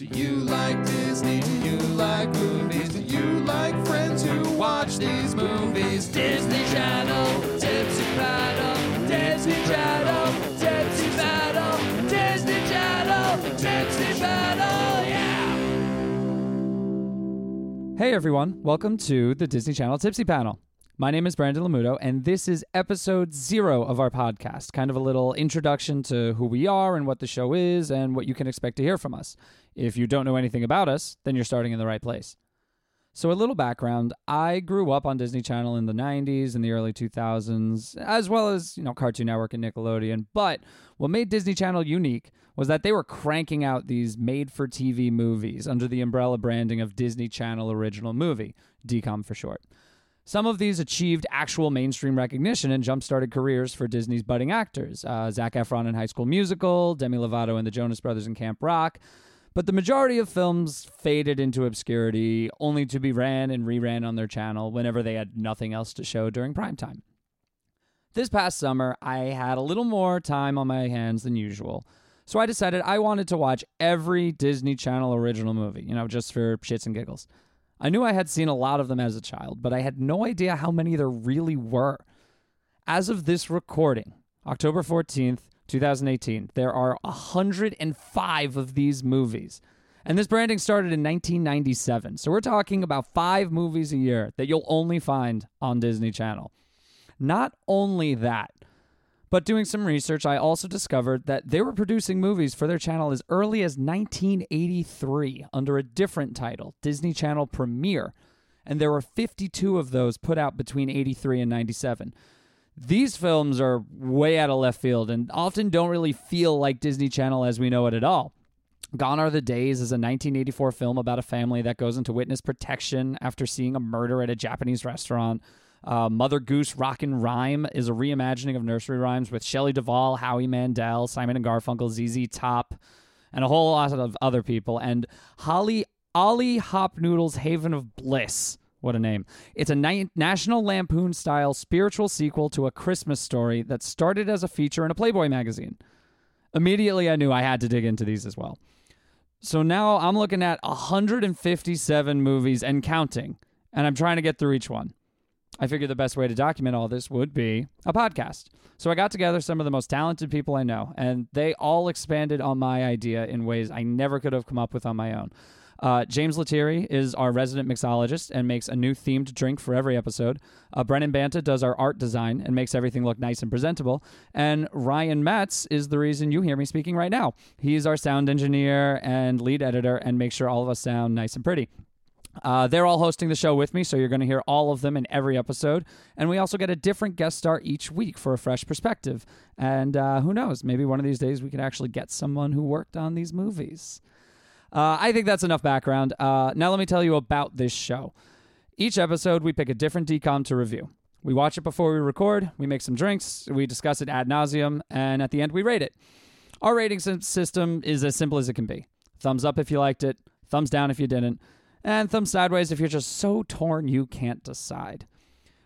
Do you like Disney? Do you like movies? Do you like friends who watch these movies? Disney Channel, Tipsy Panel, Disney Channel, Tipsy Panel, Disney Channel, Tipsy Panel, yeah! Hey everyone, welcome to the Disney Channel Tipsy Panel. My name is Brandon Lamuto, and this is episode zero of our podcast. Kind of a little introduction to who we are and what the show is and what you can expect to hear from us. If you don't know anything about us, then you're starting in the right place. So, a little background I grew up on Disney Channel in the 90s and the early 2000s, as well as, you know, Cartoon Network and Nickelodeon. But what made Disney Channel unique was that they were cranking out these made for TV movies under the umbrella branding of Disney Channel Original Movie, DCOM for short. Some of these achieved actual mainstream recognition and jump started careers for Disney's budding actors. Uh, Zac Efron in High School Musical, Demi Lovato in The Jonas Brothers in Camp Rock. But the majority of films faded into obscurity, only to be ran and reran on their channel whenever they had nothing else to show during prime time. This past summer, I had a little more time on my hands than usual. So I decided I wanted to watch every Disney Channel original movie, you know, just for shits and giggles. I knew I had seen a lot of them as a child, but I had no idea how many there really were. As of this recording, October 14th, 2018, there are 105 of these movies. And this branding started in 1997. So we're talking about five movies a year that you'll only find on Disney Channel. Not only that, but doing some research, I also discovered that they were producing movies for their channel as early as 1983 under a different title, Disney Channel Premiere. And there were 52 of those put out between 83 and 97. These films are way out of left field and often don't really feel like Disney Channel as we know it at all. Gone Are the Days is a 1984 film about a family that goes into witness protection after seeing a murder at a Japanese restaurant. Uh, Mother Goose Rock 'n' Rhyme is a reimagining of nursery rhymes with Shelley Duvall, Howie Mandel, Simon and Garfunkel, ZZ Top, and a whole lot of other people. And Holly Ollie Hopnoodle's Haven of Bliss. What a name. It's a ni- National Lampoon style spiritual sequel to a Christmas story that started as a feature in a Playboy magazine. Immediately, I knew I had to dig into these as well. So now I'm looking at 157 movies and counting, and I'm trying to get through each one. I figured the best way to document all this would be a podcast. So I got together some of the most talented people I know, and they all expanded on my idea in ways I never could have come up with on my own. Uh, James Lethierry is our resident mixologist and makes a new themed drink for every episode. Uh, Brennan Banta does our art design and makes everything look nice and presentable. And Ryan Metz is the reason you hear me speaking right now. He's our sound engineer and lead editor and makes sure all of us sound nice and pretty. Uh, they're all hosting the show with me, so you're going to hear all of them in every episode. And we also get a different guest star each week for a fresh perspective. And uh, who knows, maybe one of these days we could actually get someone who worked on these movies. Uh, I think that's enough background. Uh, now, let me tell you about this show. Each episode, we pick a different DCOM to review. We watch it before we record, we make some drinks, we discuss it ad nauseum, and at the end, we rate it. Our rating system is as simple as it can be thumbs up if you liked it, thumbs down if you didn't, and thumbs sideways if you're just so torn you can't decide.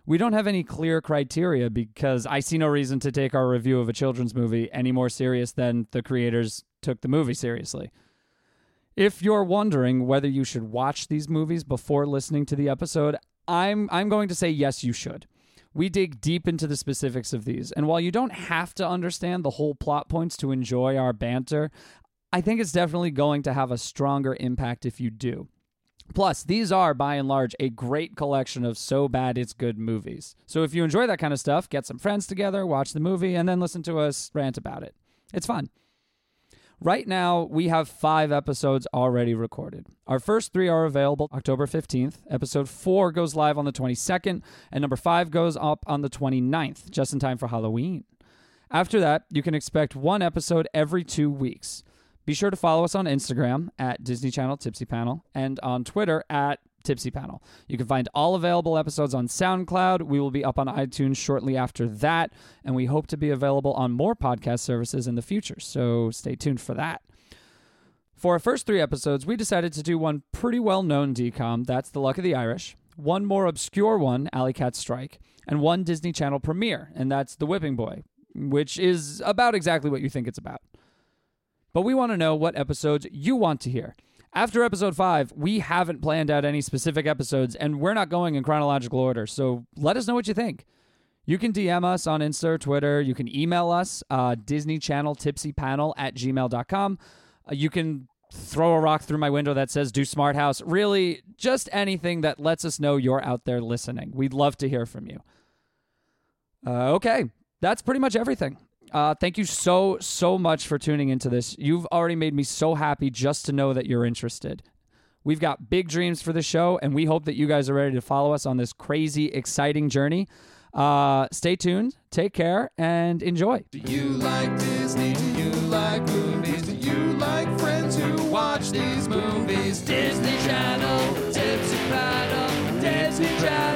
We don't have any clear criteria because I see no reason to take our review of a children's movie any more serious than the creators took the movie seriously. If you're wondering whether you should watch these movies before listening to the episode, I'm I'm going to say yes you should. We dig deep into the specifics of these, and while you don't have to understand the whole plot points to enjoy our banter, I think it's definitely going to have a stronger impact if you do. Plus, these are by and large a great collection of so bad it's good movies. So if you enjoy that kind of stuff, get some friends together, watch the movie, and then listen to us rant about it. It's fun. Right now, we have five episodes already recorded. Our first three are available October 15th. Episode four goes live on the 22nd, and number five goes up on the 29th, just in time for Halloween. After that, you can expect one episode every two weeks. Be sure to follow us on Instagram at Disney Channel Tipsy Panel and on Twitter at Tipsy Panel. You can find all available episodes on SoundCloud. We will be up on iTunes shortly after that, and we hope to be available on more podcast services in the future. So stay tuned for that. For our first three episodes, we decided to do one pretty well known DCOM, that's The Luck of the Irish, one more obscure one, Alley Cat Strike, and one Disney Channel premiere, and that's The Whipping Boy, which is about exactly what you think it's about. But we want to know what episodes you want to hear. After episode five, we haven't planned out any specific episodes and we're not going in chronological order. So let us know what you think. You can DM us on Insta or Twitter. You can email us, uh, Disney Channel Tipsy Panel at gmail.com. Uh, you can throw a rock through my window that says do Smart House. Really, just anything that lets us know you're out there listening. We'd love to hear from you. Uh, okay, that's pretty much everything. Uh, thank you so, so much for tuning into this. You've already made me so happy just to know that you're interested. We've got big dreams for the show, and we hope that you guys are ready to follow us on this crazy, exciting journey. Uh, stay tuned, take care, and enjoy. Do you like Disney? Do you like movies? Do you like friends who watch these movies? Disney Channel, Tipsy Panel, Disney Channel.